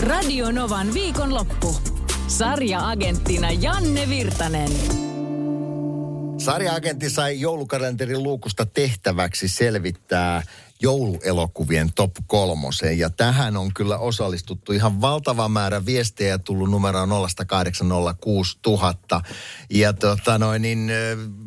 Radio Novan viikonloppu. Sarja-agenttina Janne Virtanen. Sarja-agentti sai joulukalenterin luukusta tehtäväksi selvittää jouluelokuvien top kolmoseen. Ja tähän on kyllä osallistuttu ihan valtava määrä viestejä tullut numeroon 0806000. Ja tota noin, niin,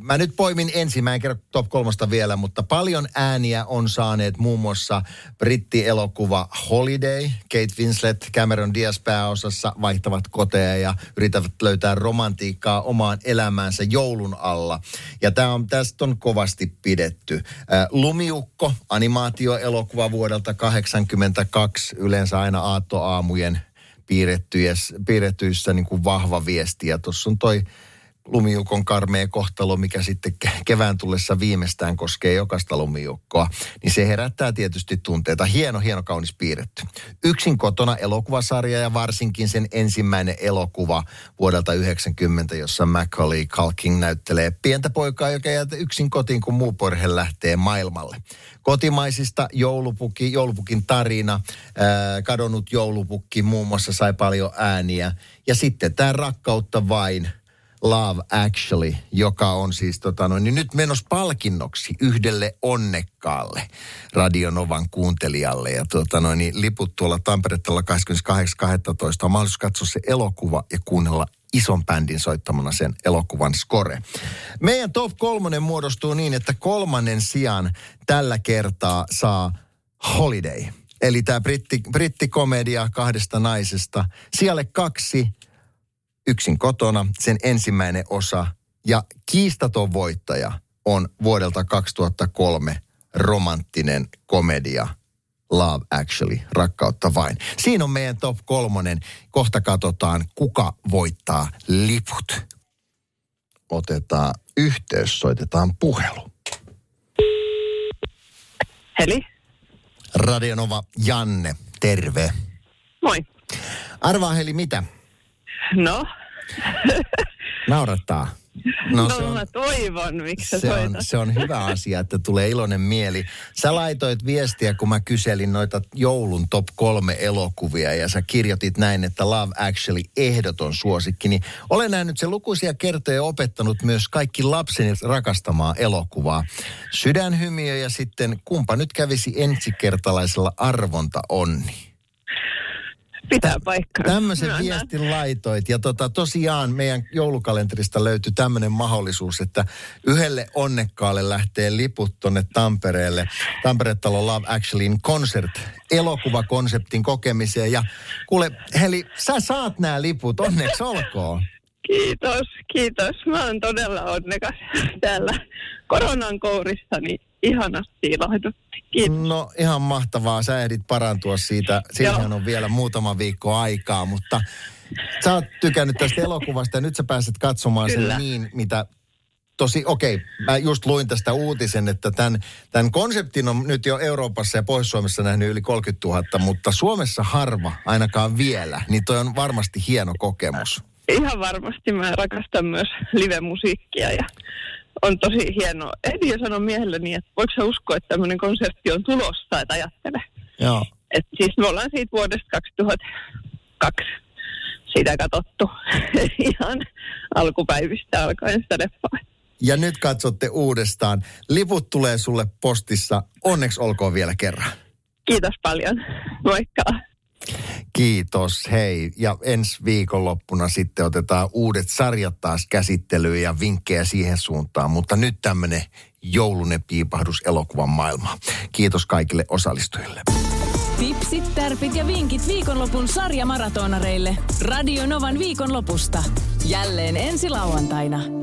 mä nyt poimin ensimmäinen kerran top kolmosta vielä, mutta paljon ääniä on saaneet muun muassa brittielokuva Holiday. Kate Winslet, Cameron Diaz pääosassa vaihtavat koteja ja yrittävät löytää romantiikkaa omaan elämäänsä joulun alla. Ja tää on, tästä on kovasti pidetty. Lumiukko, anima animaatioelokuva vuodelta 82, yleensä aina aattoaamujen piirrettyissä, piirrettyissä niin kuin vahva viesti. Ja tuossa on toi lumiukon karmea kohtalo, mikä sitten kevään tullessa viimeistään koskee jokaista lumiukkoa, niin se herättää tietysti tunteita. Hieno, hieno, kaunis piirretty. Yksin kotona elokuvasarja ja varsinkin sen ensimmäinen elokuva vuodelta 90, jossa Macaulay Culkin näyttelee pientä poikaa, joka jää yksin kotiin, kun muu perhe lähtee maailmalle. Kotimaisista joulupuki, joulupukin tarina, kadonnut joulupukki muun muassa sai paljon ääniä. Ja sitten tämä rakkautta vain – Love Actually, joka on siis tota noin, niin nyt menossa palkinnoksi yhdelle onnekkaalle Radionovan kuuntelijalle. Ja tota noin, niin liput tuolla Tampereella 28.12. on mahdollisuus katsoa se elokuva ja kuunnella ison bändin soittamana sen elokuvan score. Meidän top kolmonen muodostuu niin, että kolmannen sijaan tällä kertaa saa Holiday. Eli tämä britti, kahdesta naisesta. Sijalle kaksi yksin kotona, sen ensimmäinen osa. Ja kiistaton voittaja on vuodelta 2003 romanttinen komedia Love Actually, rakkautta vain. Siinä on meidän top kolmonen. Kohta katsotaan, kuka voittaa liput. Otetaan yhteys, soitetaan puhelu. Heli. Radionova Janne, terve. Moi. Arvaa Heli mitä? No? Naurattaa. No, no se on, mä toivon, miksi se on, se on hyvä asia, että tulee iloinen mieli. Sä laitoit viestiä, kun mä kyselin noita joulun top kolme elokuvia ja sä kirjoitit näin, että Love Actually ehdoton suosikki. Niin olen nähnyt se lukuisia kertoja opettanut myös kaikki lapseni rakastamaa elokuvaa. Sydänhymiö ja sitten kumpa nyt kävisi ensikertalaisella arvonta onni. Pitää paikkaa. Tämmöisen Myönnän. viestin laitoit. Ja tota, tosiaan meidän joulukalenterista löytyy tämmöinen mahdollisuus, että yhdelle onnekkaalle lähtee liput tonne Tampereelle. Tampere-talo Love Actuallyin concert, elokuvakonseptin kokemiseen. Ja kuule, Heli, sä saat nämä liput, onneksi olkoon. Kiitos, kiitos. Mä oon todella onnekas täällä koronan kourissa, niin ihanasti ilahdutti. Kiitos. No ihan mahtavaa, sä ehdit parantua siitä. Siihen on vielä muutama viikko aikaa, mutta sä oot tykännyt tästä elokuvasta ja nyt sä pääset katsomaan Kyllä. sen niin, mitä tosi, okei, okay, mä just luin tästä uutisen, että tämän, tämän konseptin on nyt jo Euroopassa ja Pohjois-Suomessa nähnyt yli 30 000, mutta Suomessa harva ainakaan vielä, niin toi on varmasti hieno kokemus. Ihan varmasti mä rakastan myös live-musiikkia ja on tosi hieno. Ehdin jo sanoa miehelleni, että voiko sä uskoa, että tämmöinen konsertti on tulossa, että ajattele. Joo. Et siis me ollaan siitä vuodesta 2002 sitä katsottu ihan alkupäivistä alkaen sitä leffaa. Ja nyt katsotte uudestaan. Liput tulee sulle postissa. Onneksi olkoon vielä kerran. Kiitos paljon. Moikka. Kiitos, hei. Ja ensi viikonloppuna sitten otetaan uudet sarjat taas käsittelyyn ja vinkkejä siihen suuntaan. Mutta nyt tämmöinen joulunen piipahdus elokuvan maailma. Kiitos kaikille osallistujille. Tipsit, tärpit ja vinkit viikonlopun sarjamaratonareille. Radio Novan viikonlopusta. Jälleen ensi lauantaina.